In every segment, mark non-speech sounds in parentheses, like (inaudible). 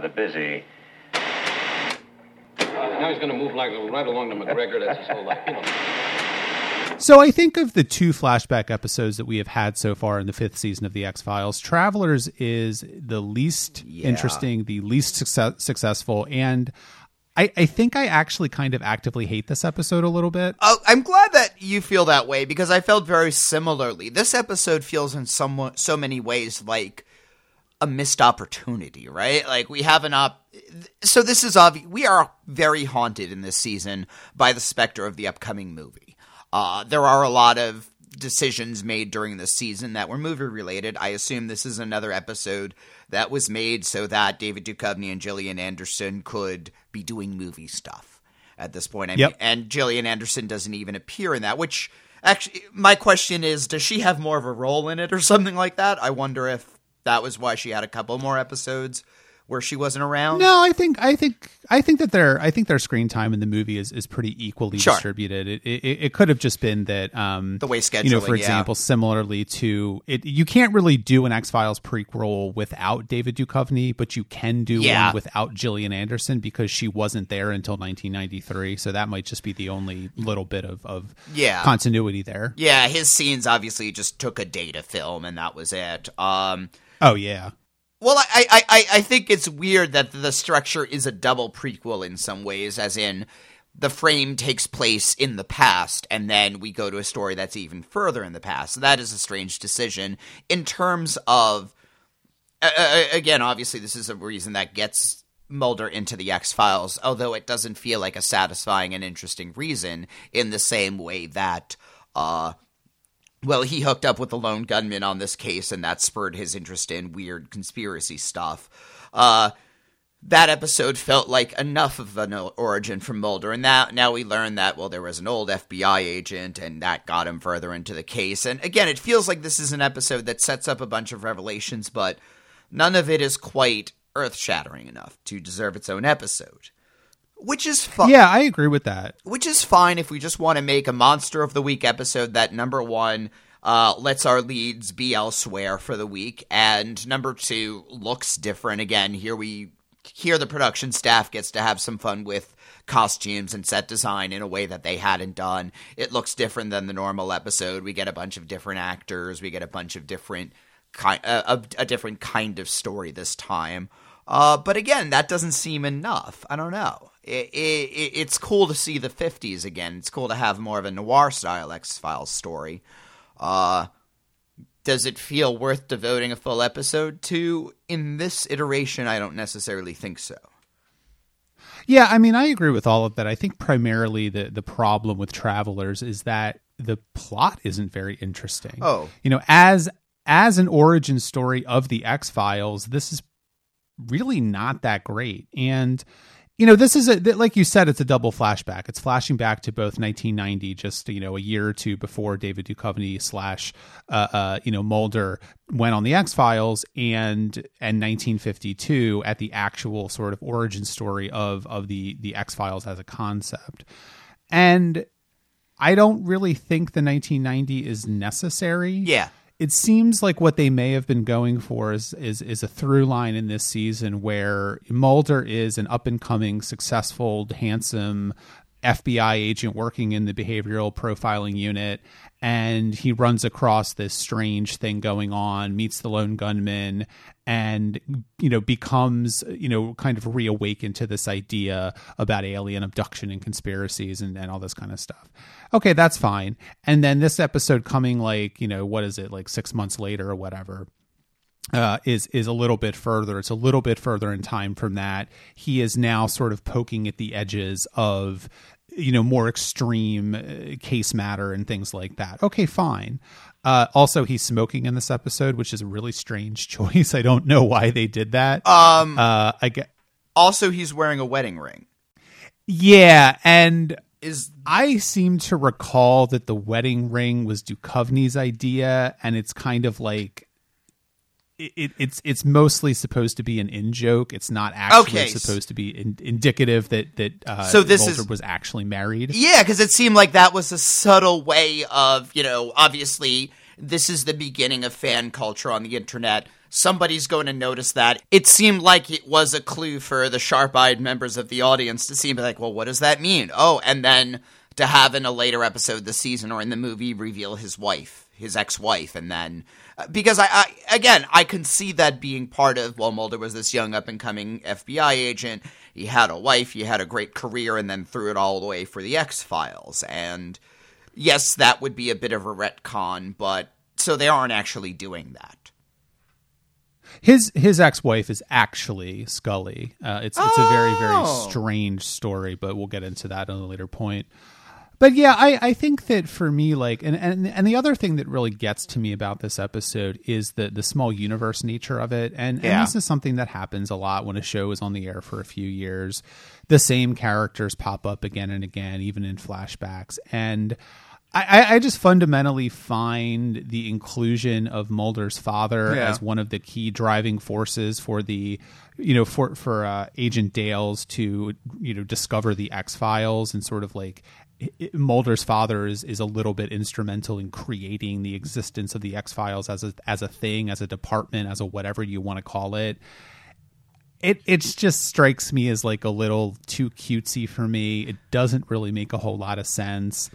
rather busy. Uh, now he's going to move like right along to McGregor. That's his whole life, you know. So I think of the two flashback episodes that we have had so far in the fifth season of the X Files, Travelers is the least Yeah. interesting, the least success- successful, and I, I think I actually kind of actively hate this episode a little bit. Oh, I'm glad that you feel that way because I felt very similarly. This episode feels in some so many ways like a missed opportunity, right? Like we have an op. So this is obvious. We are very haunted in this season by the specter of the upcoming movie. Uh, there are a lot of decisions made during this season that were movie related. I assume this is another episode that was made so that David Duchovny and Gillian Anderson could be doing movie stuff at this point. I Yep. mean, and Gillian Anderson doesn't even appear in that, which actually, my question is, does she have more of a role in it or something like that? I wonder if that was why she had a couple more episodes where she wasn't around. No, I think I think I think that their I think their screen time in the movie is, is pretty equally Sure. distributed. It, it it could have just been that um The way scheduling, you know, for scheduling, yeah. example, similarly to it, you can't really do an X Files prequel without David Duchovny, but you can do Yeah. one without Gillian Anderson because she wasn't there until 1993. So that might just be the only little bit of of Yeah. continuity there. Yeah, his scenes obviously just took a day to film, and that was it. Um, Oh yeah. Well, I, I, I, I think it's weird that the structure is a double prequel in some ways, as in the frame takes place in the past, and then we go to a story that's even further in the past. So that is a strange decision in terms of. Uh, again, obviously, this is a reason that gets Mulder into the X Files, although it doesn't feel like a satisfying and interesting reason in the same way that. Uh, well, he hooked up with the lone gunman on this case, and that spurred his interest in weird conspiracy stuff. Uh, that episode felt like enough of an origin from Mulder, and now now we learn that well, there was an old FBI agent, and that got him further into the case. And again, it feels like this is an episode that sets up a bunch of revelations, but none of it is quite earth shattering enough to deserve its own episode. Which is fun Yeah, I agree with that. which is fine if we just want to make a monster of the week episode that number one uh, lets our leads be elsewhere for the week, and number two looks different. Again, here we here the production staff gets to have some fun with costumes and set design in a way that they hadn't done. It looks different than the normal episode. We get a bunch of different actors. We get a bunch of different kind uh, a, a different kind of story this time. Uh, but again, that doesn't seem enough. I don't know. It, it, it's cool to see the 50s again. It's cool to have more of a noir style X Files story. Uh, does it feel worth devoting a full episode to? In this iteration, I don't necessarily think so. Yeah, I mean, I agree with all of that. I think primarily the the problem with Travelers is that the plot isn't very interesting. Oh. you know, as as an origin story of the X Files, this is really not that great. And you know, this is a like you said, it's a double flashback. It's flashing back to both 1990, just you know, a year or two before David Duchovny slash uh, uh, you know Mulder went on the X Files, and and 1952 at the actual sort of origin story of of the the X Files as a concept. And I don't really think the 1990 is necessary Yeah. It seems like what they may have been going for is is is a through line in this season where Mulder is an up and coming, successful, handsome FBI agent working in the behavioral profiling unit, and he runs across this strange thing going on, meets the lone gunman, and you know becomes you know kind of reawakened to this idea about alien abduction and conspiracies and, and all this kind of stuff okay that's fine and then this episode coming like you know what is it like six months later or whatever uh, is is a little bit further. It's a little bit further in time from that. He is now sort of poking at the edges of you know more extreme uh, case matter and things like that. Okay, fine. Uh, also, he's smoking in this episode, which is a really strange (laughs) choice. I don't know why they did that. Um. Uh, I get Also, he's wearing a wedding ring. yeah, and Is I seem to recall that the wedding ring was Duchovny's idea, and it's kind of like it, it, it's it's mostly supposed to be an in joke. It's not actually Okay. supposed to be in, indicative that that uh, So this is- was actually married. Yeah, because it seemed like that was a subtle way of, you know, obviously this is the beginning of fan culture on the internet. somebody's going to notice that. It seemed like it was a clue for the sharp eyed members of the audience to see, like, well, what does that mean? Oh, and then to have in a later episode of the season or in the movie reveal his wife, his ex wife, and then. Because I, I, again, I can see that being part of. Well, Mulder was this young up and coming FBI agent. He had a wife, he had a great career, and then threw it all away for the X Files. And yes, that would be a bit of a retcon, but so they aren't actually doing that. His his ex wife is actually Scully. Uh, it's it's a very very Oh. strange story, but we'll get into that at a later point. But yeah, I, I think that for me, like, and, and and the other thing that really gets to me about this episode is the the small universe nature of it, and, Yeah. and this is something that happens a lot when a show is on the air for a few years. The same characters pop up again and again, even in flashbacks, and I, I- just fundamentally find the inclusion of Mulder's father Yeah. as one of the key driving forces for the, you know, for for uh, Agent Dales to you know discover the X Files and sort of like Mulder's father is is a little bit instrumental in creating the existence of the X Files as a as a thing, as a department, as a whatever you want to call it it it just strikes me as like a little too cutesy for me. It doesn't really make a whole lot of sense.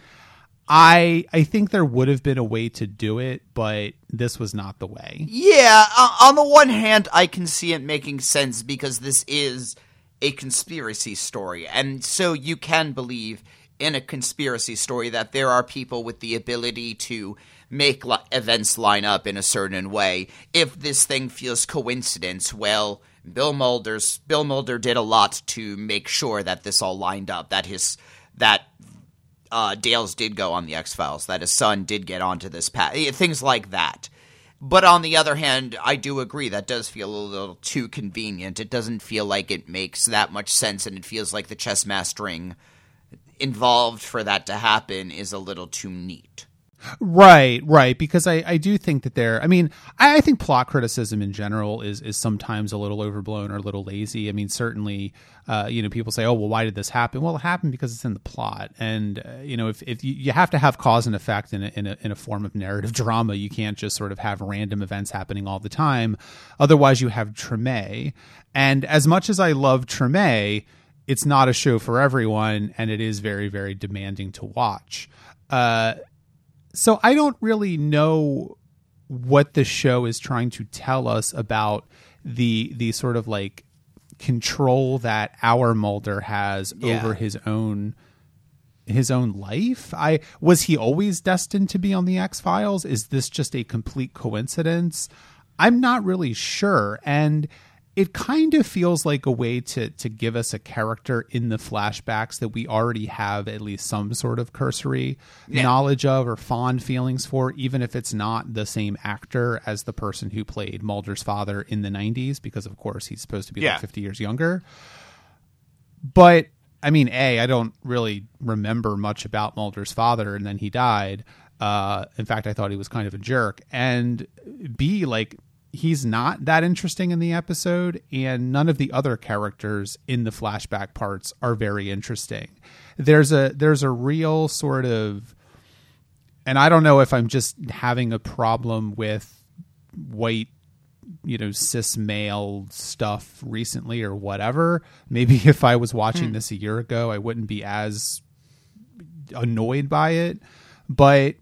I I think there would have been a way to do it, but this was not the way. Yeah, on the one hand, I can see it making sense because this is a conspiracy story, and so you can believe in a conspiracy story that there are people with the ability to make li- events line up in a certain way. If this thing feels coincidence, well, Bill Mulder's Bill Mulder did a lot to make sure that this all lined up. That his that uh, Dales did go on the X Files, that his son did get onto this path, eh, things like that. But on the other hand, I do agree that does feel a little too convenient. It doesn't feel like it makes that much sense, and it feels like the chess mastering involved for that to happen is a little too neat. Right, right. Because I, I do think that there. I mean, I, I think plot criticism in general is is sometimes a little overblown or a little lazy. I mean, certainly, uh, you know, people say, "Oh, well, why did this happen?" Well, it happened because it's in the plot, and uh, you know, if if you, you have to have cause and effect in a, in a in a form of narrative (laughs) drama, you can't just sort of have random events happening all the time. Otherwise, you have Treme, and as much as I love Treme, it's not a show for everyone, and it is very very demanding to watch. Uh, so I don't really know what the show is trying to tell us about the the sort of like control that our Mulder has Yeah. over his own his own life. I was he always destined to be on the X Files? Is this just a complete coincidence? I'm not really sure and it kind of feels like a way to to give us a character in the flashbacks that we already have at least some sort of cursory knowledge of or fond feelings for even if it's not the same actor as the person who played Mulder's father in the 90s because of course he's supposed to be Yeah. like 50 years younger but I mean, a I don't really remember much about Mulder's father, and then he died. Uh, in fact, I thought he was kind of a jerk. And b like he's not that interesting in the episode, and none of the other characters in the flashback parts are very interesting. There's a there's a real sort of, and I don't know if I'm just having a problem with white you know cis male stuff recently or whatever. Maybe (laughs) if i was watching hmm. this a year ago i wouldn't be as annoyed by it. But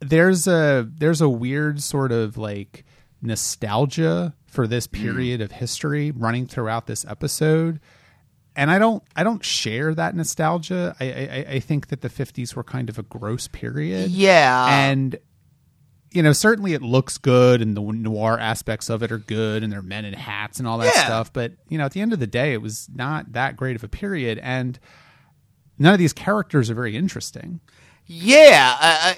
there's a there's a weird sort of like nostalgia for this mm. period of history running throughout this episode and I don't I don't share that nostalgia. I, I I think that the 50s were kind of a gross period Yeah. and you know certainly it looks good and the noir aspects of it are good and they're men in hats and all that Yeah. stuff but you know at the end of the day it was not that great of a period and none of these characters are very interesting Yeah. Uh, uh,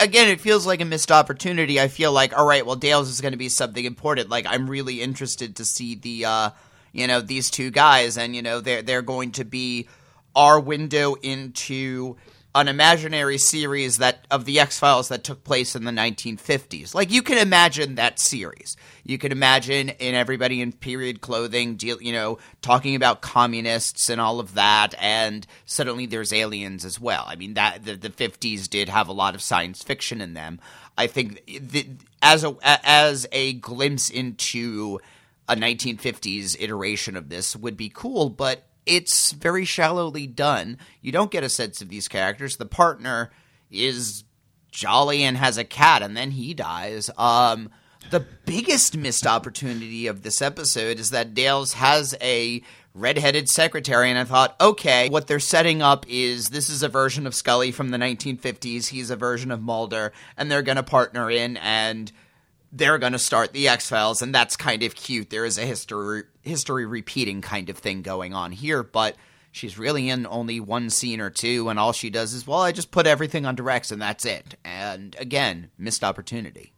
again, it feels like a missed opportunity. I feel like, all right, well, Dales is going to be something important. Like, I'm really interested to see the, uh, you know, these two guys, and you know, they're they're going to be our window into an imaginary series that of the X Files that took place in the 1950s. Like you can imagine that series. You can imagine in everybody in period clothing, deal, you know, talking about communists and all of that, and suddenly there's aliens as well. I mean that the, the 50s did have a lot of science fiction in them. I think the, as a as a glimpse into a 1950s iteration of this would be cool, but it's very shallowly done. You don't get a sense of these characters. The partner is jolly and has a cat, and then he dies. Um, the biggest missed opportunity of this episode is that Dales has a redheaded secretary, and I thought, okay, what they're setting up is this is a version of Scully from the 1950s. He's a version of Mulder, and they're going to partner in and they're going to start the X Files, and that's kind of cute. There is a history history repeating kind of thing going on here, but she's really in only one scene or two, and all she does is, well, I just put everything on Rex, and that's it. And again, missed opportunity.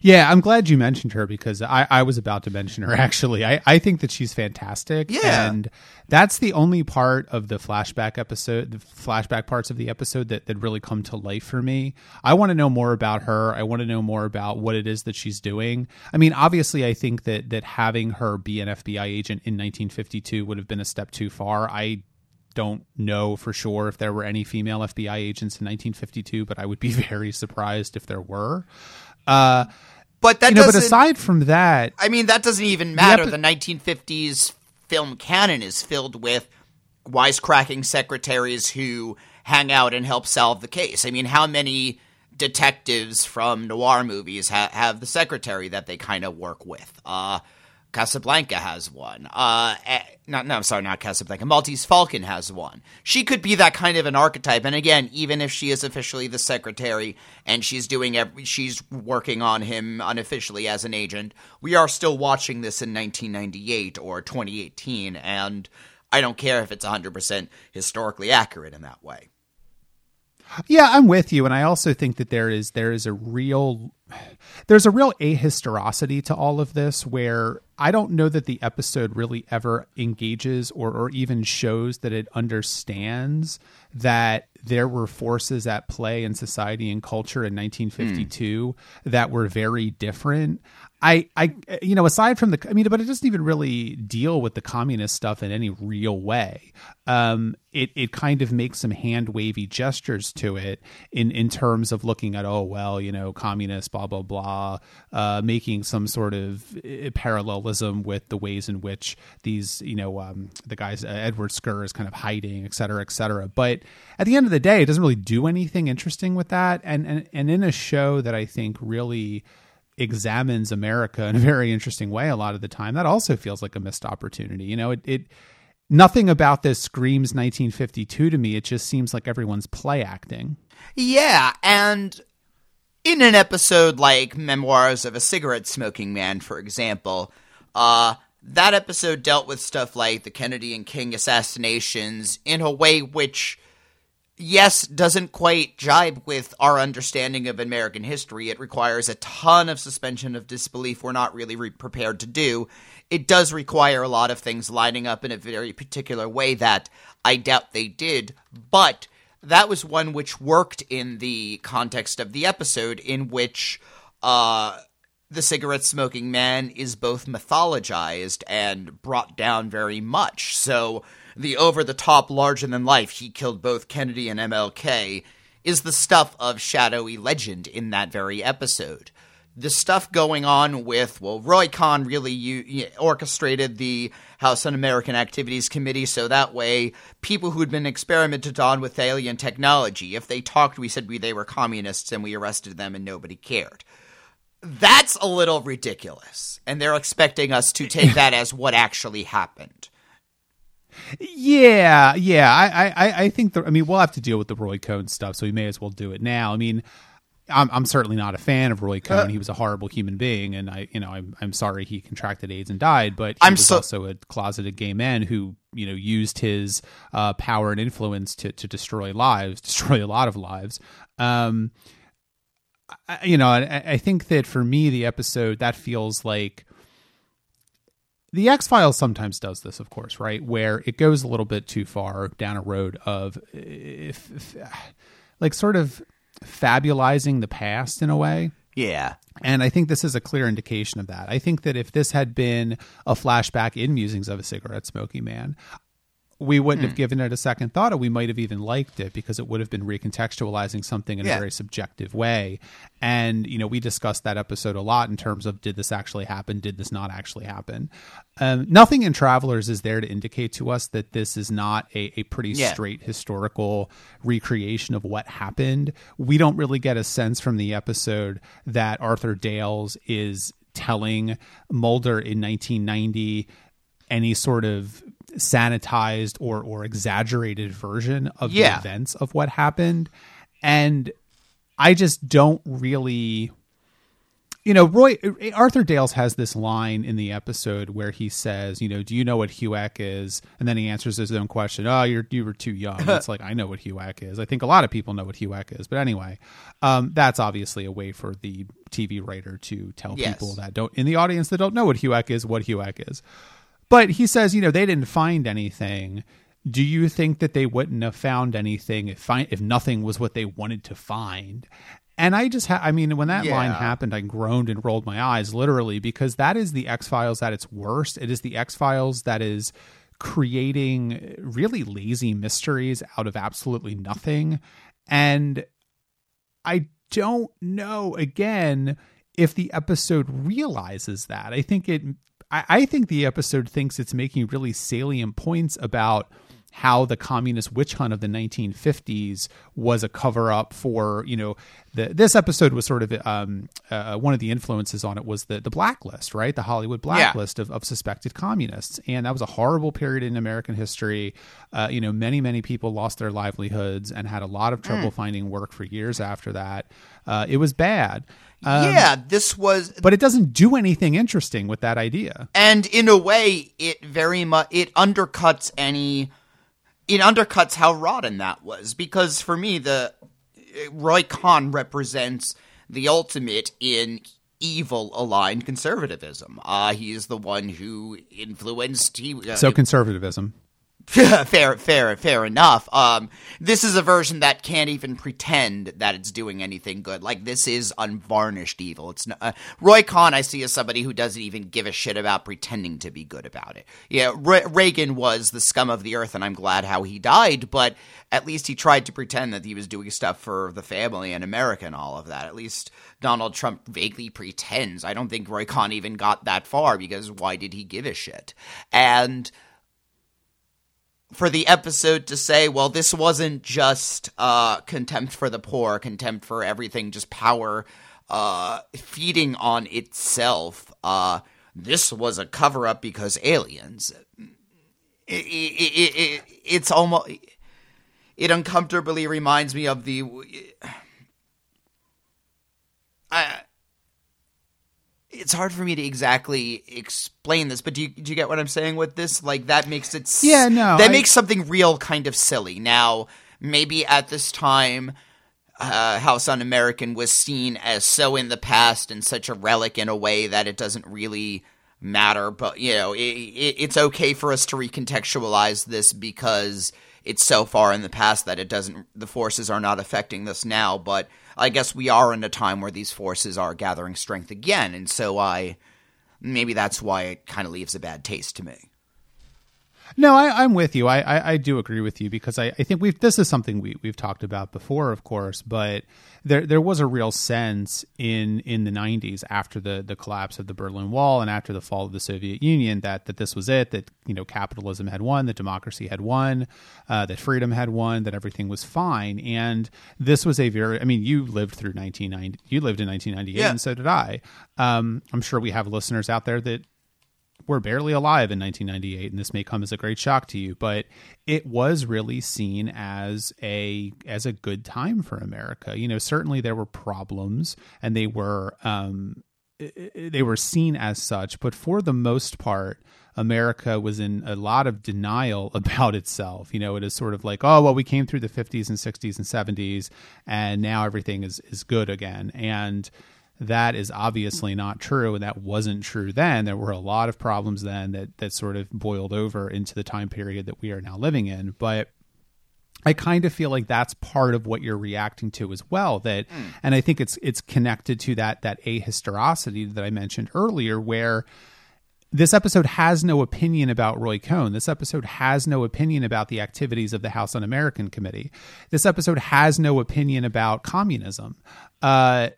Yeah, I'm glad you mentioned her because I, I was about to mention her (laughs) actually. I, I think that she's fantastic. Yeah. And that's the only part of the flashback episode, the flashback parts of the episode that, that really come to life for me. I want to know more about her. I want to know more about what it is that she's doing. I mean, obviously, I think that, that having her be an FBI agent in 1952 would have been a step too far. I don't know for sure if there were any female FBI agents in 1952, but I would be (laughs) very surprised if there were. Uh, but that you know, but aside from that, I mean, that doesn't even matter. epi- the 1950s film canon is filled with wisecracking secretaries who hang out and help solve the case. I mean, how many detectives from noir movies ha- have the secretary that they kind of work with? Uh, Casablanca has one. Uh, eh, not, no, I'm sorry, not Casablanca. Maltese Falcon has one. She could be that kind of an archetype. And again, even if she is officially the secretary and she's doing, every, she's working on him unofficially as an agent, we are still watching this in 1998 or 2018. And I don't care if it's 100% historically accurate in that way. Yeah, I'm with you, and I also think that there is there is a real there's a real ahistoricity to all of this where I don't know that the episode really ever engages or or even shows that it understands that there were forces at play in society and culture in 1952 hmm. that were very different. I, I, you know, aside from the, I mean, but it doesn't even really deal with the communist stuff in any real way. Um, it, it kind of makes some hand wavy gestures to it in, in terms of looking at, oh, well, you know, communist, blah, blah, blah, uh, making some sort of uh, parallelism with the ways in which these, you know, um, the guys, uh, Edward Skur is kind of hiding, et cetera, et cetera. But at the end of the day, it doesn't really do anything interesting with that. And, and, and in a show that I think really, examines America in a very interesting way a lot of the time. That also feels like a missed opportunity. You know, it, it nothing about this screams 1952 to me. It just seems like everyone's play acting. Yeah, and in an episode like Memoirs of a Cigarette Smoking Man, for example, uh, that episode dealt with stuff like the Kennedy and King assassinations in a way which yes, doesn't quite jibe with our understanding of American history. It requires a ton of suspension of disbelief we're not really re- prepared to do. It does require a lot of things lining up in a very particular way that I doubt they did, but that was one which worked in the context of the episode, in which uh, the cigarette smoking man is both mythologized and brought down very much. So the over the top, larger than life, he killed both Kennedy and MLK, is the stuff of shadowy legend in that very episode. The stuff going on with, well, Roy Cohn really u- orchestrated the House Un American Activities Committee so that way people who'd been experimented on with alien technology, if they talked, we said we, they were communists and we arrested them and nobody cared. That's a little ridiculous. And they're expecting us to take (laughs) that as what actually happened. Yeah, yeah. I, I, I think. The, I mean, we'll have to deal with the Roy Cohn stuff, so we may as well do it now. I mean, I'm, I'm certainly not a fan of Roy Cohn. he was a horrible human being, and I, you know, I'm, I'm sorry he contracted AIDS and died. But he I'm was so- also a closeted gay man who, you know, used his uh, power and influence to to destroy lives, (laughs) destroy a lot of lives. Um, I, you know, I, I think that for me, the episode that feels like the X Files sometimes does this, of course, right? Where it goes a little bit too far down a road of, if, if, uh, like, sort of fabulizing the past in a way. Yeah. And I think this is a clear indication of that. I think that if this had been a flashback in Musings of a Cigarette Smoking Man, we wouldn't Hmm. have given it a second thought, or we might have even liked it because it would have been recontextualizing something in Yeah. a very subjective way. And you know, we discussed that episode a lot in terms of did this actually happen? Did this not actually happen? Um, nothing in Travelers is there to indicate to us that this is not a, a pretty Yeah. straight historical recreation of what happened. We don't really get a sense from the episode that Arthur Dales is telling Mulder in 1990 any sort of sanitized or or exaggerated version of Yeah. the events of what happened. And i just don't really you know roy arthur dales has this line in the episode where he says you know do you know what HUAC is? And then he answers his own question oh you're you were too young. It's (laughs) like i know what HUAC is. I think a lot of people know what HUAC is. But anyway um, that's obviously a way for the tv writer to tell Yes. people that don't in the audience that don't know what HUAC is what HUAC is but he says, you know, they didn't find anything. Do you think that they wouldn't have found anything if fi- if nothing was what they wanted to find? And I just, ha- I mean, when that line happened, I groaned and rolled my eyes literally because that is the X Files at its worst. It is the X Files that is creating really lazy mysteries out of absolutely nothing. And I don't know again if the episode realizes that. I think it I, I think the episode thinks it's making really salient points about how the communist witch hunt of the 1950s was a cover up for you know the, this episode was sort of um, uh, one of the influences on it was the the blacklist right? The Hollywood blacklist of, of suspected communists. And that was a horrible period in American history. Uh, you know many many people lost their livelihoods and had a lot of trouble finding work for years after that. Uh, it was bad. Um, yeah, this was but it doesn't do anything interesting with that idea. And in a way it very much it undercuts any it undercuts how rotten that was because for me the roy Cohn represents the ultimate in evil aligned conservatism. Uh is the one who influenced he uh, so conservatism (laughs) fair, fair, fair enough. Um, this is a version that can't even pretend that it's doing anything good. Like this is unvarnished evil. It's not, uh, Roy Cohn. I see as somebody who doesn't even give a shit about pretending to be good about it. Yeah, Re- Reagan was the scum of the earth, and I'm glad how he died. But at least he tried to pretend that he was doing stuff for the family and America and all of that. At least Donald Trump vaguely pretends. I don't think Roy Cohn even got that far because why did he give a shit? And for the episode to say, well, this wasn't just uh, contempt for the poor, contempt for everything, just power uh, feeding on itself. Uh, this was a cover up because aliens. It, it, it, it, it's almost. It uncomfortably reminds me of the. I, it's hard for me to exactly explain this, but do you, do you get what I'm saying with this? Like that makes it s- Yeah, no, that I- makes something real kind of silly. Now, maybe at this time, uh, House Un American was seen as so in the past and such a relic in a way that it doesn't really matter. But you know, it, it, it's okay for us to recontextualize this because it's so far in the past that it doesn't. The forces are not affecting this now, but I guess we are in a time where these forces are gathering strength again, and so I maybe that's why it kind of leaves a bad taste to me. No, I, I'm with you. I, I, I do agree with you because I, I think we've this is something we, we've talked about before, of course, but there there was a real sense in in the 90s after the the collapse of the Berlin Wall and after the fall of the Soviet Union that that this was it that you know capitalism had won, that democracy had won, uh, that freedom had won, that everything was fine, and this was a very I mean you lived through 1990, you lived in 1998, Yeah. and so did I. Um, I'm sure we have listeners out there that were barely alive in 1998 and this may come as a great shock to you but it was really seen as a as a good time for america. You know certainly there were problems and they were um they were seen as such but for the most part america was in a lot of denial (laughs) about itself. You know it is sort of like oh well we came through the 50s and 60s and 70s and now everything is is good again. And that is obviously not true and that wasn't true then there were a lot of problems then that that sort of boiled over into the time period that we are now living in but I kind of feel like that's part of what you're reacting to as well. That, mm. and I think it's it's connected to that that ahistoricity that I mentioned earlier, where this episode has no opinion about Roy Cohn. This episode has no opinion about the activities of the House Un-American Committee. This episode has no opinion about communism. Uh,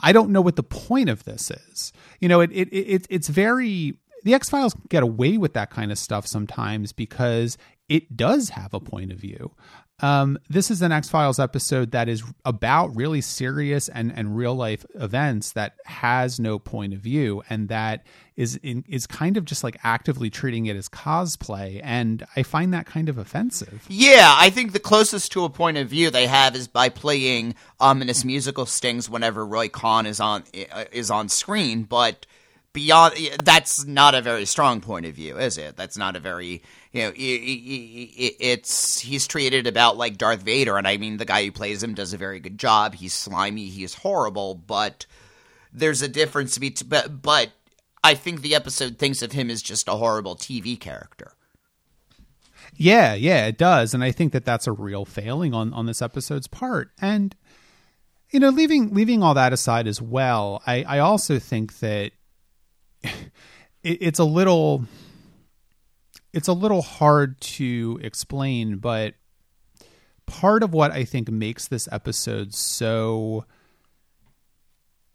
I don't know what the point of this is. You know, it, it, it it's very the X Files get away with that kind of stuff sometimes because it does have a point of view. Um, this is an X Files episode that is about really serious and, and real life events that has no point of view, and that is in, is kind of just like actively treating it as cosplay, and I find that kind of offensive. Yeah, I think the closest to a point of view they have is by playing ominous musical stings whenever Roy Cohn is on is on screen, but beyond that's not a very strong point of view is it that's not a very you know it's he's treated about like darth vader and i mean the guy who plays him does a very good job. He's slimy he's horrible but there's a difference between but, but i think the episode thinks of him as just a horrible tv character. Yeah yeah it does and i think that that's a real failing on on this episode's part. And you know leaving leaving all that aside as well i i also think that (laughs) it, it's a little it's a little hard to explain, but part of what I think makes this episode so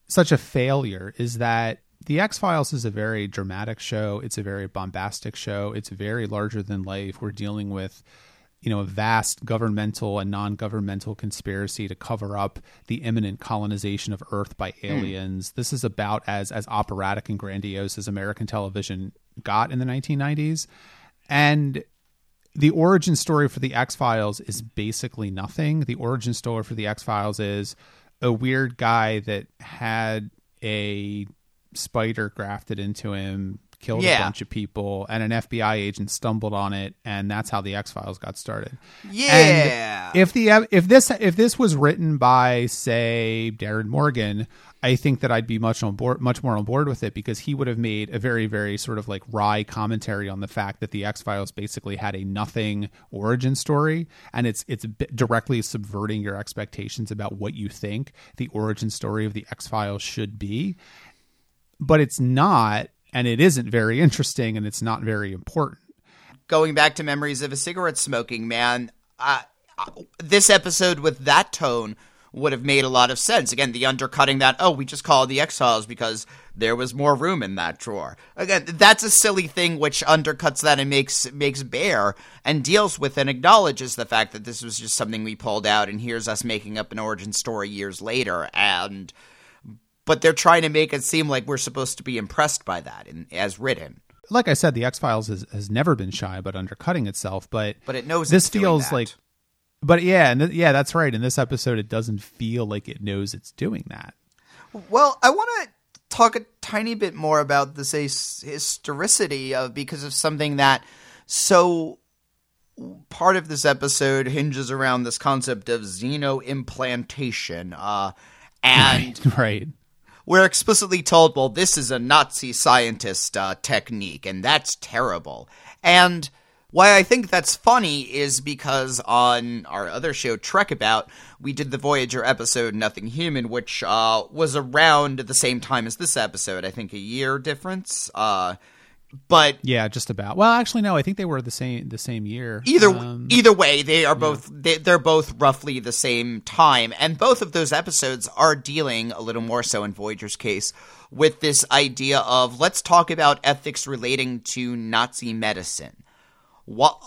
such a failure is that the X Files is a very dramatic show. It's a very bombastic show. It's very larger than life. We're dealing with you know a vast governmental and non-governmental conspiracy to cover up the imminent colonization of earth by hmm. aliens mm. this is about as as operatic and grandiose as american television got in the 1990s and the origin story for the x-files is basically nothing the origin story for the x-files is a weird guy that had a spider grafted into him killed yeah. a bunch of people, and an FBI agent stumbled on it, and that's how the X Files got started. Yeah. And if the if this if this was written by say Darin Morgan, I think that I'd be much on board, much more on board with it because he would have made a very, very sort of like wry commentary on the fact that the X Files basically had a nothing origin story, and it's it's directly subverting your expectations about what you think the origin story of the X Files should be. But it's not and it isn't very interesting and it's not very important. Going back to memories of a cigarette smoking man, uh, this episode with that tone would have made a lot of sense. Again, the undercutting that, oh, we just call it the X Files because there was more room in that drawer. Again, that's a silly thing which undercuts that and makes makes bare and deals with and acknowledges the fact that this was just something we pulled out and here's us making up an origin story years later and but they're trying to make it seem like we're supposed to be impressed by that in, as written. Like I said, the X Files has, has never been shy about undercutting itself, but but it knows this feels like. But yeah, and th- yeah, that's right. In this episode, it doesn't feel like it knows it's doing that. Well, I want to talk a tiny bit more about this historicity of because of something that so part of this episode hinges around this concept of xenoimplantation. Uh, and right, (laughs) right we're explicitly told, well, this is a Nazi scientist uh, technique, and that's terrible. And why I think that's funny is because on our other show, Trek About, we did the Voyager episode Nothing Human, which uh, was around at the same time as this episode. I think a year difference. Uh, but yeah, just about. Well, actually, no. I think they were the same the same year. Either um, either way, they are both they, they're both roughly the same time, and both of those episodes are dealing a little more so in Voyager's case with this idea of let's talk about ethics relating to Nazi medicine. What?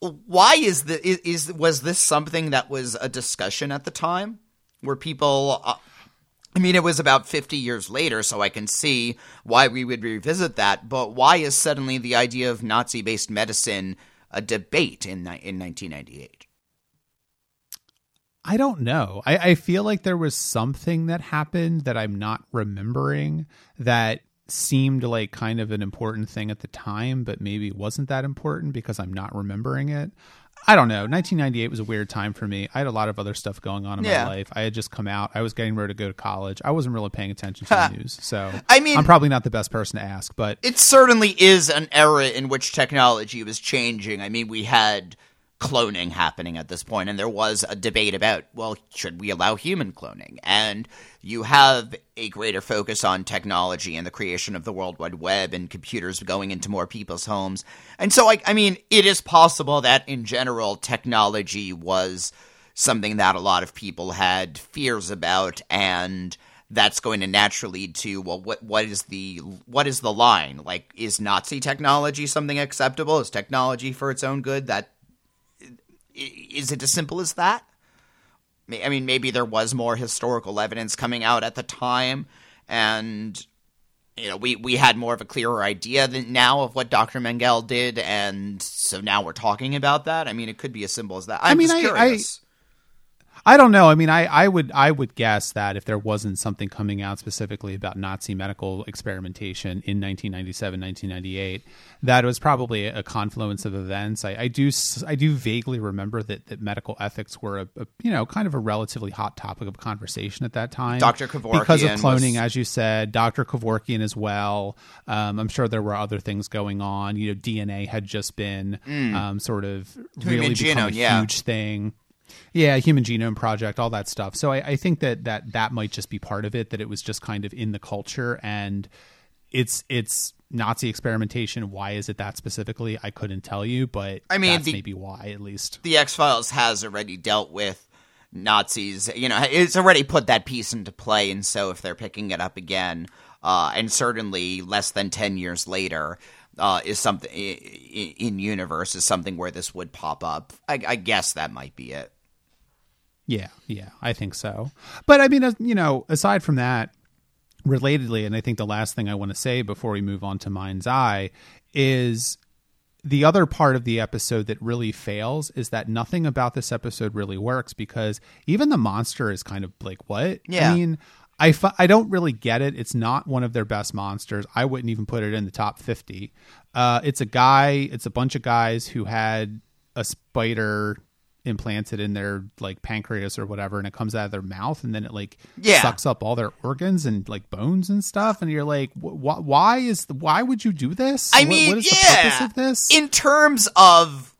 Why is the is, is was this something that was a discussion at the time? Where people uh, I mean, it was about 50 years later, so I can see why we would revisit that. But why is suddenly the idea of Nazi based medicine a debate in, in 1998? I don't know. I, I feel like there was something that happened that I'm not remembering that seemed like kind of an important thing at the time, but maybe wasn't that important because I'm not remembering it. I don't know. 1998 was a weird time for me. I had a lot of other stuff going on in Yeah. my life. I had just come out. I was getting ready to go to college. I wasn't really paying attention to the news. So I mean- I'm probably not the best person to ask, but it certainly is an era in which technology was changing. I mean, we had cloning happening at this point, and there was a debate about, well, should we allow human cloning? And you have a greater focus on technology and the creation of the World Wide Web and computers going into more people's homes. And so, I, I mean, it is possible that in general, technology was something that a lot of people had fears about and that's going to naturally lead to well what what is the what is the line like is nazi technology something acceptable is technology for its own good that is it as simple as that? I mean maybe there was more historical evidence coming out at the time and you know we we had more of a clearer idea than now of what dr Mengele did and so now we're talking about that? I mean it could be as simple as that. I'm mean, just I- I- curious I don't know. I mean, I, I would I would guess that if there wasn't something coming out specifically about Nazi medical experimentation in 1997, 1998, that it was probably a confluence of events. I, I do I do vaguely remember that, that medical ethics were a, a you know kind of a relatively hot topic of conversation at that time. Dr. because of cloning, was- as you said, Dr. Kevorkian as well. Um, I'm sure there were other things going on. You know, DNA had just been um, sort of really become a yeah. huge thing. Yeah, Human Genome Project, all that stuff. So I, I think that, that that might just be part of it. That it was just kind of in the culture, and it's it's Nazi experimentation. Why is it that specifically? I couldn't tell you, but I mean, that's the- maybe why at least. the X Files has already dealt with Nazis. You know, it's already put that piece into play, and so if they're picking it up again, uh, and certainly less than ten years later, uh, is something in universe is something where this would pop up. I, I guess that might be it. Yeah, yeah, I think so. But I mean, you know, aside from that, relatedly, and I think the last thing I want to say before we move on to Mind's Eye is the other part of the episode that really fails is that nothing about this episode really works because even the monster is kind of like, what? Yeah. I mean, I, don't really get it. It's not one of their best monsters. I wouldn't even put it in the top 50. Uh, it's a guy, it's a bunch of guys who had a spider implanted in their like pancreas or whatever and it comes out of their mouth and then it like Yeah. sucks up all their organs and like bones and stuff and you're like wh- wh- why is why would you do this I What- mean, what is yeah. the this In terms of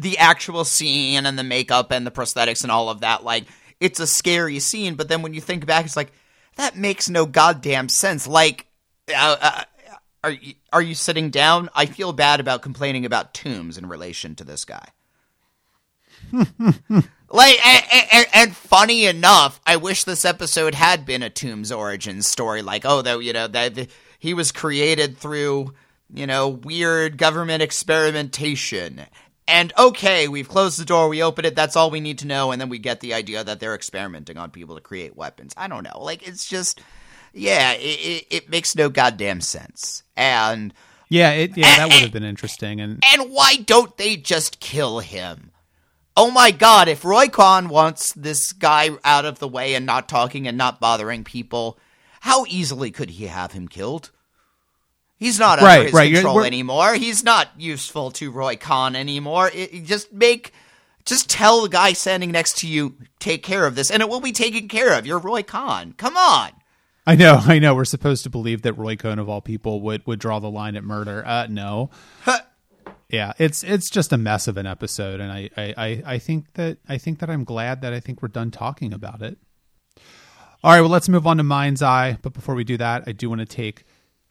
the actual scene and the makeup and the prosthetics and all of that, like it's a scary scene. But then when you think back, it's like that makes no goddamn sense. Like, uh, uh, are you, are you sitting down? I feel bad about complaining about Tooms in relation to this guy. (laughs) like, and, and, and funny enough, I wish this episode had been a Tooms origin story. Like, oh, though, you know, that he was created through, you know, weird government experimentation. And okay, we've closed the door, we open it, that's all we need to know, and then we get the idea that they're experimenting on people to create weapons. I don't know. Like, it's just, yeah, it, it, it makes no goddamn sense. And yeah it yeah that would have been interesting and and why don't they just kill him? Oh my god, if Roy Cohn wants this guy out of the way and not talking and not bothering people, how easily could he have him killed? He's not under Right, his right, control anymore. He's not useful to Roy Cohn anymore. It, it- just make just tell the guy standing next to you, take care of this, and it will be taken care of. You're Roy Cohn. Come on. I know, I know. We're supposed to believe that Roy Cohn of all people would would draw the line at murder. Uh, no. Yeah, it's it's just a mess of an episode, and I, I, I, think that I think that I'm glad that I think we're done talking about it. All right, well, let's move on to Mind's Eye. But before we do that, I do want to take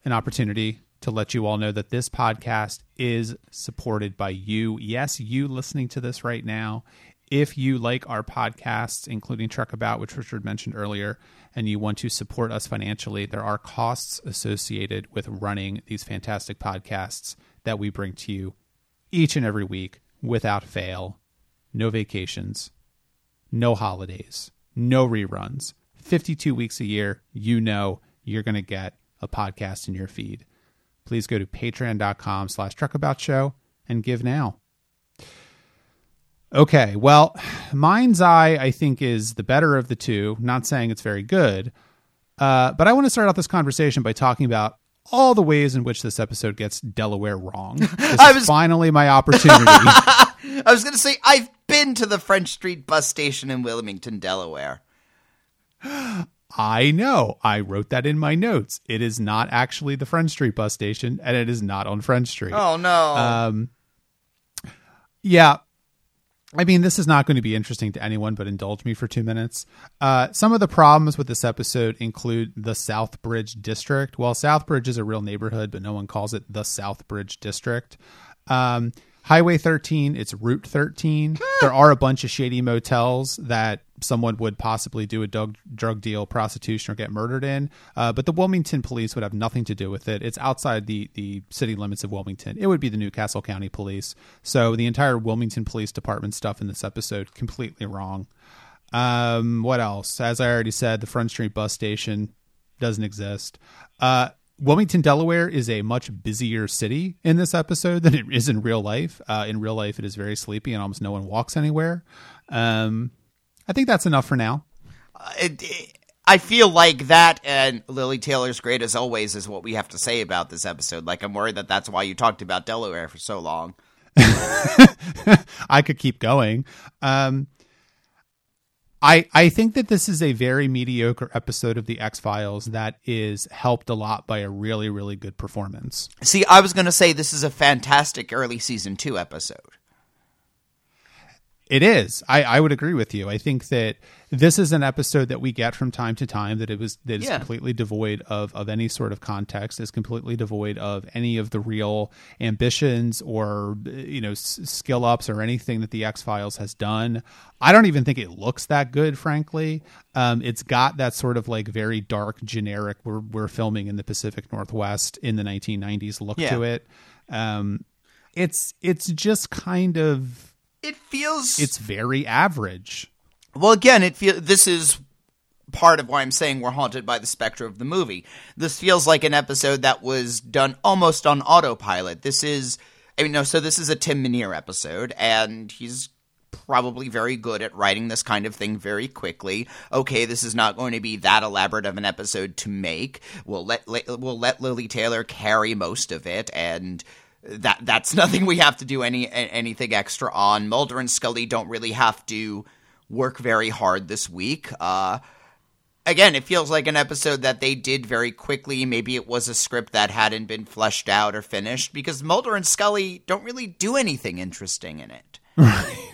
an opportunity to let you all know that this podcast is supported by you. Yes, you listening to this right now. If you like our podcasts, including Trek About, which Richard mentioned earlier, and you want to support us financially, there are costs associated with running these fantastic podcasts that we bring to you each and every week without fail. No vacations, no holidays, no reruns. 52 weeks a year, you know you're going to get a podcast in your feed. Please go to patreon.com slash trekabout and give now. Okay, well, Mind's Eye, I think, is the better of the two. Not saying it's very good, uh, but I want to start out this conversation by talking about all the ways in which this episode gets Delaware wrong. (laughs) This I is was- finally my opportunity (laughs) I was going to say, I've been to the French Street bus station in Wilmington, Delaware. I know. I wrote that in my notes. It is not actually the French Street bus station, and it is not on French Street. Oh, no. Um, yeah. I mean, this is not going to be interesting to anyone, but indulge me for two minutes. Uh, some of the problems with this episode include the Southbridge District. Well, Southbridge is a real neighborhood, but no one calls it the Southbridge District. Um, Highway 13, it's Route 13. there are a bunch of shady motels that someone would possibly do a drug, drug deal, prostitution, or get murdered in. Uh, but the Wilmington police would have nothing to do with it. It's outside the, the city limits of Wilmington. It would be the New Castle County Police. So the entire Wilmington Police Department stuff in this episode, completely wrong. Um, what else? As I already said, the Front Street bus station doesn't exist. Uh, Wilmington, Delaware is a much busier city in this episode than it is in real life. Uh, in real life, it is very sleepy and almost no one walks anywhere. Um, I think that's enough for now. Uh, it, it, I feel like that and Lili Taylor's great as always is what we have to say about this episode. Like, I'm worried that that's why you talked about Delaware for so long. (laughs) I could keep going. Um, I I think that this is a very mediocre episode of the X Files that is helped a lot by a really really good performance. See, I was going to say this is a fantastic early season 2 episode. It is. I, I would agree with you. I think that this is an episode that we get from time to time that it was that is Yeah. completely devoid of, of any sort of context, is completely devoid of any of the real ambitions or you know s- skill ups or anything that the X Files has done. I don't even think it looks that good, frankly. Um, it's got that sort of like very dark, generic. We're we're filming in the Pacific Northwest in the 1990s look Yeah. to it. Um, it's it's just kind of It feels it's very average. Well, again, it feel this is part of why I'm saying we're haunted by the specter of the movie. This feels like an episode that was done almost on autopilot. This is, I mean, no, so this is a Tim Minear episode, and he's probably very good at writing this kind of thing very quickly. Okay, this is not going to be that elaborate of an episode to make. We'll let we'll let Lili Taylor carry most of it, and that that's (laughs) nothing we have to do any anything extra on. Mulder and Scully don't really have to work very hard this week. Uh, again, it feels like an episode that they did very quickly. Maybe it was a script that hadn't been fleshed out or finished because Mulder and Scully don't really do anything interesting in it. (laughs)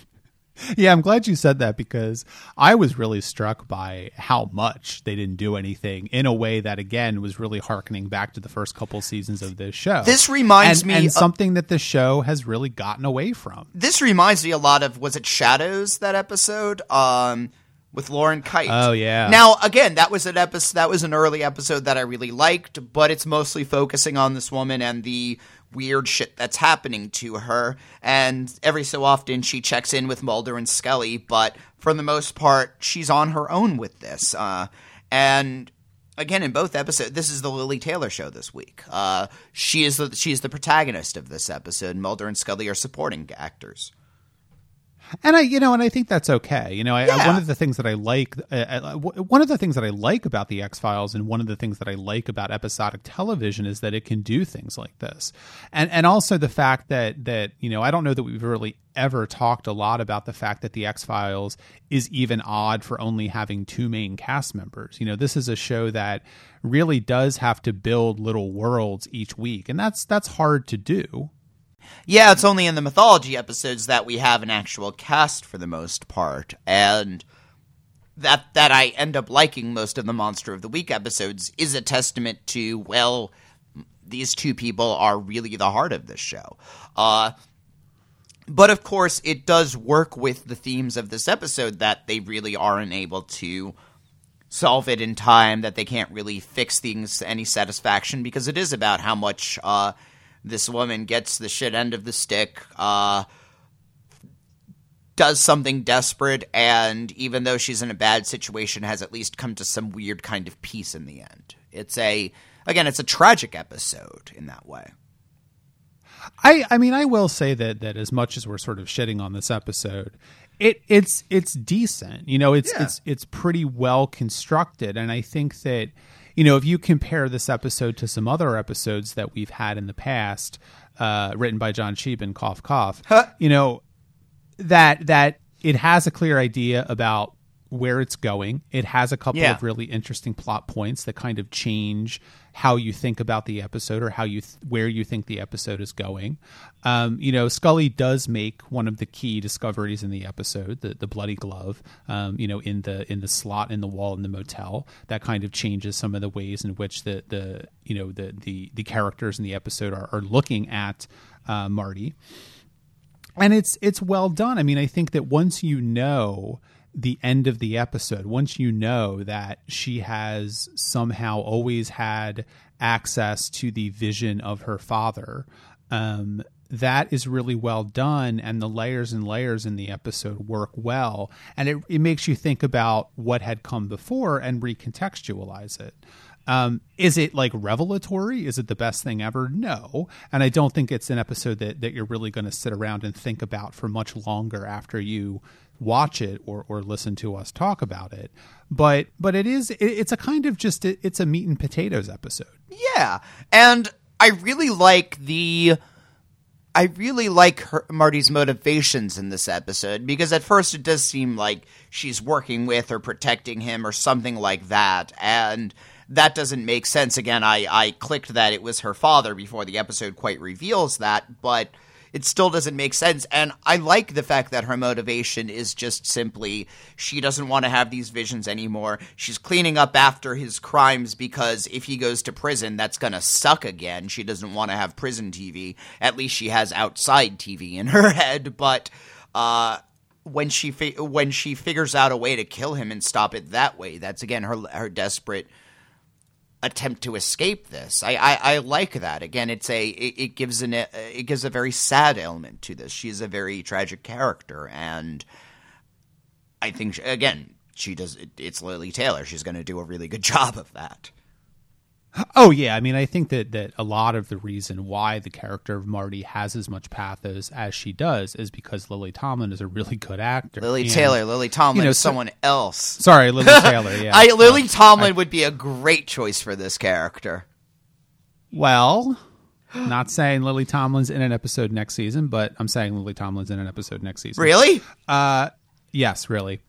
(laughs) Yeah, I'm glad you said that because I was really struck by how much they didn't do anything in a way that again was really harkening back to the first couple seasons of this show. This reminds and, me and of- something that the show has really gotten away from. This reminds me a lot of was it Shadows that episode um with Lauren Kyte. Oh, yeah. Now again, that was an episode that was an early episode that I really liked, but it's mostly focusing on this woman and the weird shit that's happening to her. And every so often she checks in with Mulder and Scully, but for the most part she's on her own with this. Uh and again in both episodes this is the lili taylor show this week. Uh, she is the she is the protagonist of this episode. Mulder and scully are supporting actors And I, you know, and I think that's okay. You know, I, I- one of the things that I like, uh, uh, one of the things that I like about the X Files, and one of the things that I like about episodic television is that it can do things like this, and and also the fact that that you know, I don't know that we've really ever talked a lot about the fact that the X Files is even odd for only having two main cast members. You know, this is a show that really does have to build little worlds each week, and that's that's hard to do. Yeah, it's only in the mythology episodes that we have an actual cast for the most part, and that that I end up liking most of the Monster of the Week episodes is a testament to well, these two people are really the heart of this show. Uh, but of course, it does work with the themes of this episode that they really aren't able to solve it in time, that they can't really fix things to any satisfaction because it is about how much uh, this woman gets the shit end of the stick, uh, does something desperate, and even though she's in a bad situation, has at least come to some weird kind of peace in the end. It's a, again, it's a tragic episode in that way. I I mean I will say that that as much as we're sort of shitting on this episode, it it's it's decent. You know, it's Yeah. it's it's pretty well constructed and I think that you know, if you compare this episode to some other episodes that we've had in the past, uh, written by John Shiban and Cough Cough, Huh. you know, that that it has a clear idea about where it's going. It has a couple Yeah. of really interesting plot points that kind of change how you think about the episode or how you th- where you think the episode is going. Um, you know, Scully does make one of the key discoveries in the episode, the the bloody glove. Um, you know, in the in the slot in the wall in the motel, that kind of changes some of the ways in which the the you know the the the characters in the episode are, are looking at uh, Marty and it's it's well done. I mean, I think that once you know the end of the episode, once you know that she has somehow always had access to the vision of her father, um, that is really well done, and the layers and layers in the episode work well, and it, it makes you think about what had come before and recontextualize it. Um, is it like revelatory? Is it the best thing ever? No. And I don't think it's an episode that, that you're really going to sit around and think about for much longer after you watch it or, or listen to us talk about it. But but it is it, it's a kind of just it, it's a meat and potatoes episode. Yeah, and I really like the. I really like her, Marty's motivations in this episode because at first it does seem like she's working with or protecting him or something like that, and that doesn't make sense. Again, I, I clicked that it was her father before the episode quite reveals that, but it still doesn't make sense. And I like the fact that her motivation is just simply she doesn't want to have these visions anymore. She's cleaning up after his crimes because if he goes to prison, that's going to suck again. She doesn't want to have prison TV. At least she has outside TV in her (laughs) head. But uh, when she fi- when she figures out a way to kill him and stop it that way, that's again her her desperate attempt to escape this. I, I, I like that. Again, it's a it, it gives an uh, it gives a very sad element to this. She's a very tragic character, and I think again she does. It, it's Lili Taylor. She's going to do a really good (laughs) job of that. Oh yeah, I mean I think that that a lot of the reason why the character of Marty has as much pathos as she does is because Lily Tomlin is a really good actor. Lily And- Taylor, Lily Tomlin, you know, is so- someone else. Sorry, Lily (laughs) Taylor. Yeah, I Lily Tomlin would be a great choice for this character. Well, (gasps) not saying Lily Tomlin's in an episode next season, but I'm saying Lily Tomlin's in an episode next season. Really? Uh, yes, really.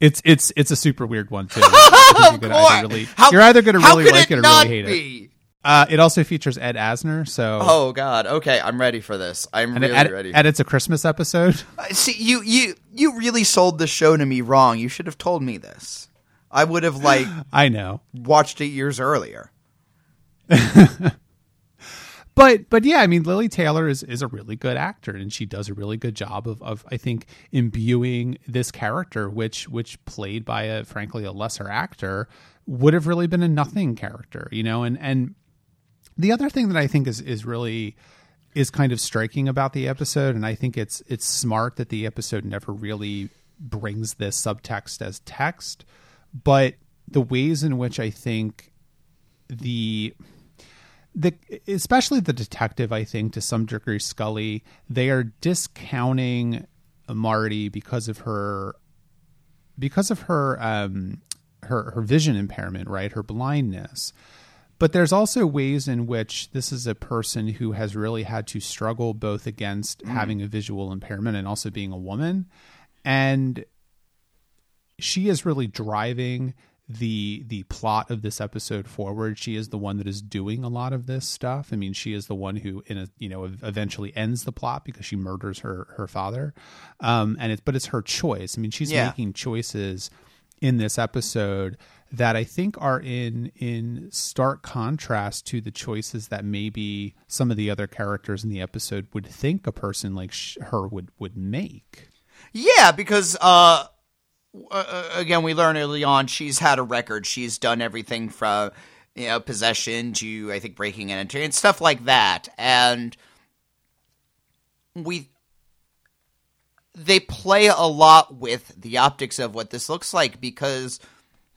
It's it's it's a super weird one too. (laughs) You're, gonna either really, How- you're either going to really like it, or really hate it. Uh, it also features Ed Asner, so Oh God. Okay, I'm ready for this. I'm and, really Ed, ready. and it's a Christmas episode. Uh, See, you you you really sold the show to me wrong. You should have told me this. I would have like (gasps) I know, watched it years earlier. (laughs) but but yeah, I mean Lili Taylor is is a really good actor, and she does a really good job of of I think imbuing this character, which which played by a frankly a lesser actor would have really been a nothing character, you know, and and the other thing that I think is is really is kind of striking about the episode, and I think it's it's smart that the episode never really brings this subtext as text, but the ways in which I think the the especially the detective, I think to some degree Scully, they are discounting Marty because of her because of her um her her vision impairment, right? Her blindness. But there's also ways in which this is a person who has really had to struggle both against having a visual impairment and also being a woman. And she is really driving the the plot of this episode forward. She is the one that is doing a lot of this stuff. I mean, she is the one who in a you know eventually ends the plot because she murders her her father. Um and it's but it's her choice. I mean, she's Yeah. making choices in this episode that I think are in in stark contrast to the choices that maybe some of the other characters in the episode would think a person like sh- her would would make. Yeah, because uh, uh, again, we learn early on she's had a record. She's done everything from you know possession to I think breaking and entering and stuff like that. And we they play a lot with the optics of what this looks like because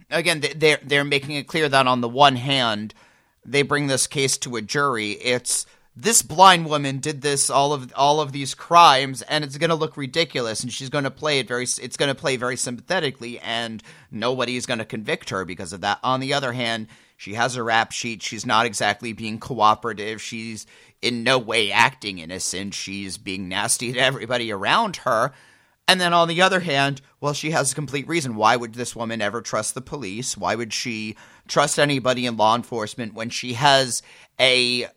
again they- they're they're making it clear that on the one hand they bring this case to a jury it's this blind woman did this all of all of these crimes and it's going to look ridiculous and she's going to play it very it's going to play very sympathetically and nobody is going to convict her because of that. On the other hand she has a rap sheet. She's not exactly being cooperative. She's in no way acting innocent. She's being nasty to everybody around her. And then on the other hand, well, she has a complete reason. Why would this woman ever trust the police? Why would she trust anybody in law enforcement when she has a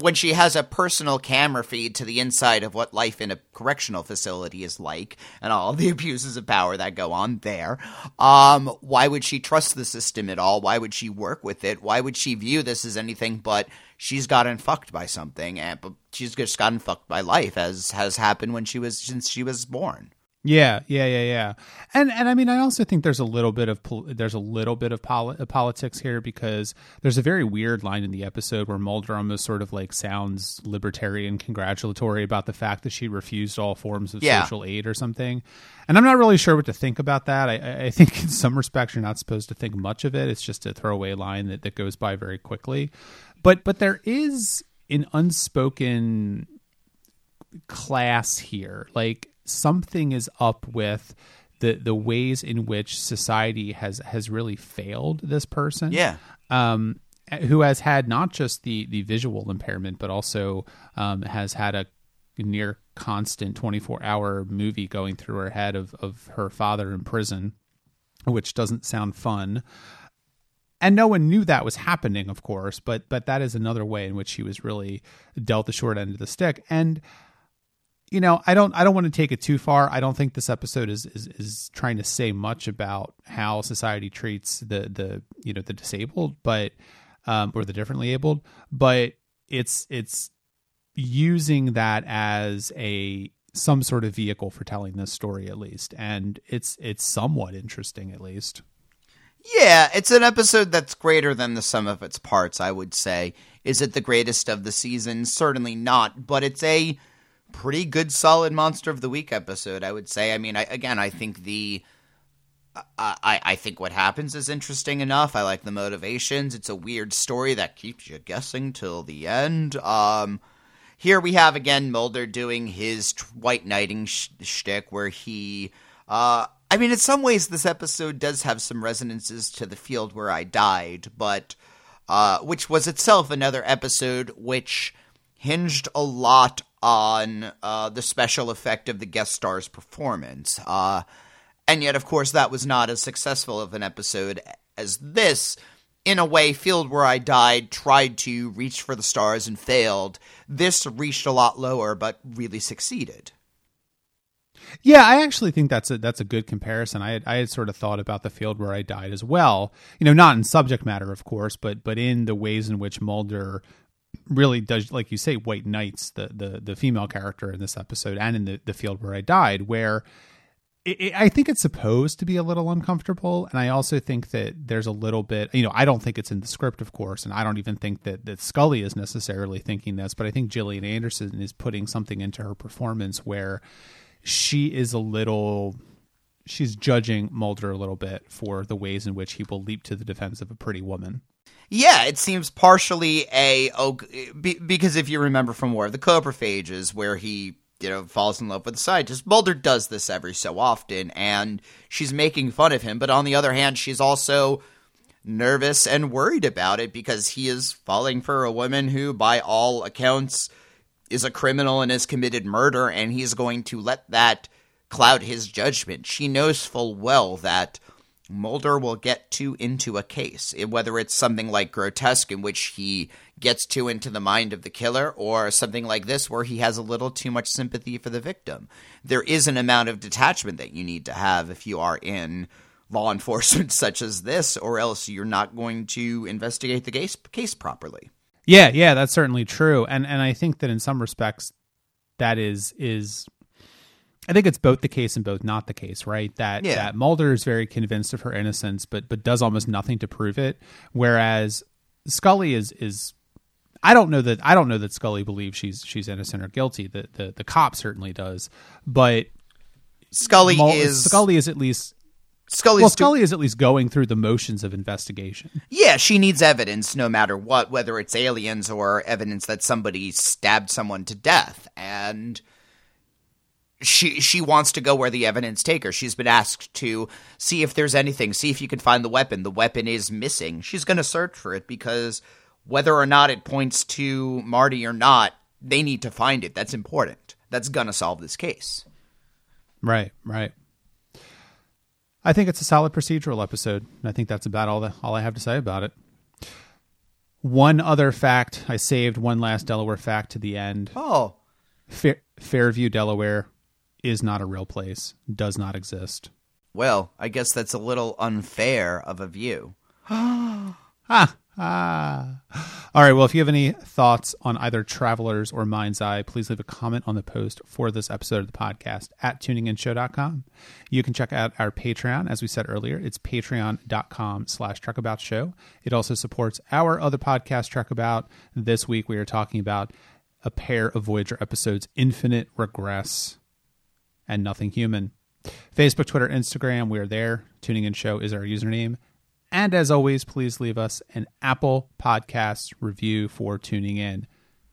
when she has a personal camera feed to the inside of what life in a correctional facility is like and all (laughs) the abuses of power that go on there um why would she trust the system at all? Why would she work with it? Why would she view this as anything but she's gotten fucked by something and she's just gotten fucked by life as has happened when she was since she was born yeah, yeah, yeah, yeah. And and I mean, I also think there's a little bit of pol- there's a little bit of poli- uh, politics here because there's a very weird line in the episode where Mulder almost sort of like sounds libertarian congratulatory about the fact that she refused all forms of Yeah. social aid or something. And I'm not really sure what to think about that. I- I, I think in some respects you're not supposed to think much of it. It's just a throwaway line that, that goes by very quickly. But but there is an unspoken class here. Like something is up with the the ways in which society has has really failed this person. Yeah. Um who has had not just the the visual impairment but also um has had a near constant 24 hour movie going through her head of of her father in prison which doesn't sound fun and no one knew that was happening of course but but that is another way in which she was really dealt the short end of the stick and you know i don't i don't want to take it too far i don't think this episode is is, is trying to say much about how society treats the the you know the disabled but um or the differently abled but it's it's using that as a some sort of vehicle for telling this story at least and it's it's somewhat interesting at least Yeah, it's an episode that's greater than the sum of its parts, I would say. Is it the greatest of the season? Certainly not, but it's a pretty good solid monster of the week episode, I would say. I mean, I, again, I think the I, I think what happens is interesting enough. I like the motivations. It's a weird story that keeps you guessing till the end. Um, here we have again Mulder doing his white knighting sh- shtick, where he, uh, I mean, in some ways, this episode does have some resonances to the field where I died, but uh, which was itself another episode which hinged a lot on uh, the special effect of the guest star's performance. Uh, and yet, of course, that was not as successful of an episode as this. In a way, Field Where I Died tried to reach for the stars and failed. This reached a lot lower, but really succeeded. Yeah, I actually think that's a that's a good comparison. I had, I had sort of thought about the field where I died as well. You know, not in subject matter, of course, but but in the ways in which Mulder really does, like you say, White Knights, the the the female character in this episode, and in the the field where I died, where I think it's supposed to be a little uncomfortable, and I also think that there's a little bit. You know, I don't think it's in the script, of course, and I don't even think that that Scully is necessarily thinking this, but I think gillian Anderson is putting something into her performance where she is a little she's judging Mulder a little bit for the ways in which he will leap to the defense of a pretty woman. Yeah, it seems partially a oh, be, because if you remember from War of the Coprophages, where he you know falls in love with the scientist, Mulder does this every so often, and she's making fun of him. But on the other hand, she's also nervous and worried about it because he is falling for a woman who, by all accounts, is a criminal and has committed murder, and he's going to let that cloud his judgment. She knows full well that Mulder will get too into a case, eh, whether it's something like Grotesque, in which he gets too into the mind of the killer, or something like this, where he has a little too much sympathy for the victim. There is an amount of detachment that you need to have if you are in law (laughs) enforcement such as this, or else you're not going to investigate the case, case properly. Yeah, yeah, that's certainly true. And and I think that in some respects that is is I think it's both the case and both not the case, right? That Yeah. that Mulder is very convinced of her innocence but but does almost nothing to prove it whereas Scully is is I don't know that I don't know that Scully believes she's she's innocent or guilty. The the the cop certainly does. But Scully Mul- is Scully is at least Scully's well, Scully is at least going through the motions of investigation. Yeah, she needs evidence no matter what, whether it's aliens or evidence that somebody stabbed someone to death. And she she wants to go where the evidence take her. She's been asked to see if there's anything, see if you can find the weapon. The weapon is missing. She's going to search for it because whether or not it points to Marty or not, they need to find it. That's important. That's going to solve this case. Right, right. I think it's a solid procedural episode. I think that's about all the all I have to say about it. One other fact I saved one last Delaware fact to the end. Oh, Fair, Fairview, Delaware, is not a real place. Does not exist. well, I guess that's a little unfair of a view. (gasps) Ah, ah. All right. Well, if you have any thoughts on either Travelers or Mind's Eye, please leave a comment on the post for this episode of the podcast at tuninginshow.com. You can check out our Patreon. As we said earlier, it's patreon.com slash trekaboutshow. It also supports our other podcast, Trekabout. This week, we are talking about a pair of Voyager episodes, Infinite Regress and Nothing Human. Facebook, Twitter, Instagram, we are there. Tuning In Show is our username. And as always, please leave us an Apple Podcasts review for tuning in.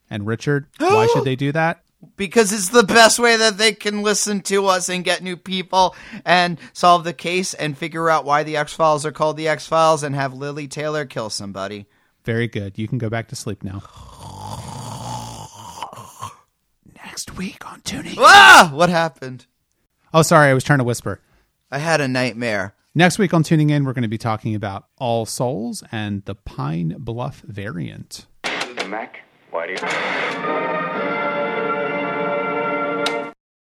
And Richard, why should they do that? (gasps) because it's the best way that they can listen to us and get new people and solve the case and figure out why the X Files are called the X Files and have Lili Taylor kill somebody. Very good. You can go back to sleep now. (sighs) (laughs) Next week on Tuning. Ah! What happened? Oh, sorry, I was trying to whisper. I had a nightmare. Next week on Tuning In, we're going to be talking about All Souls and the Pine Bluff variant. Mac, why do you...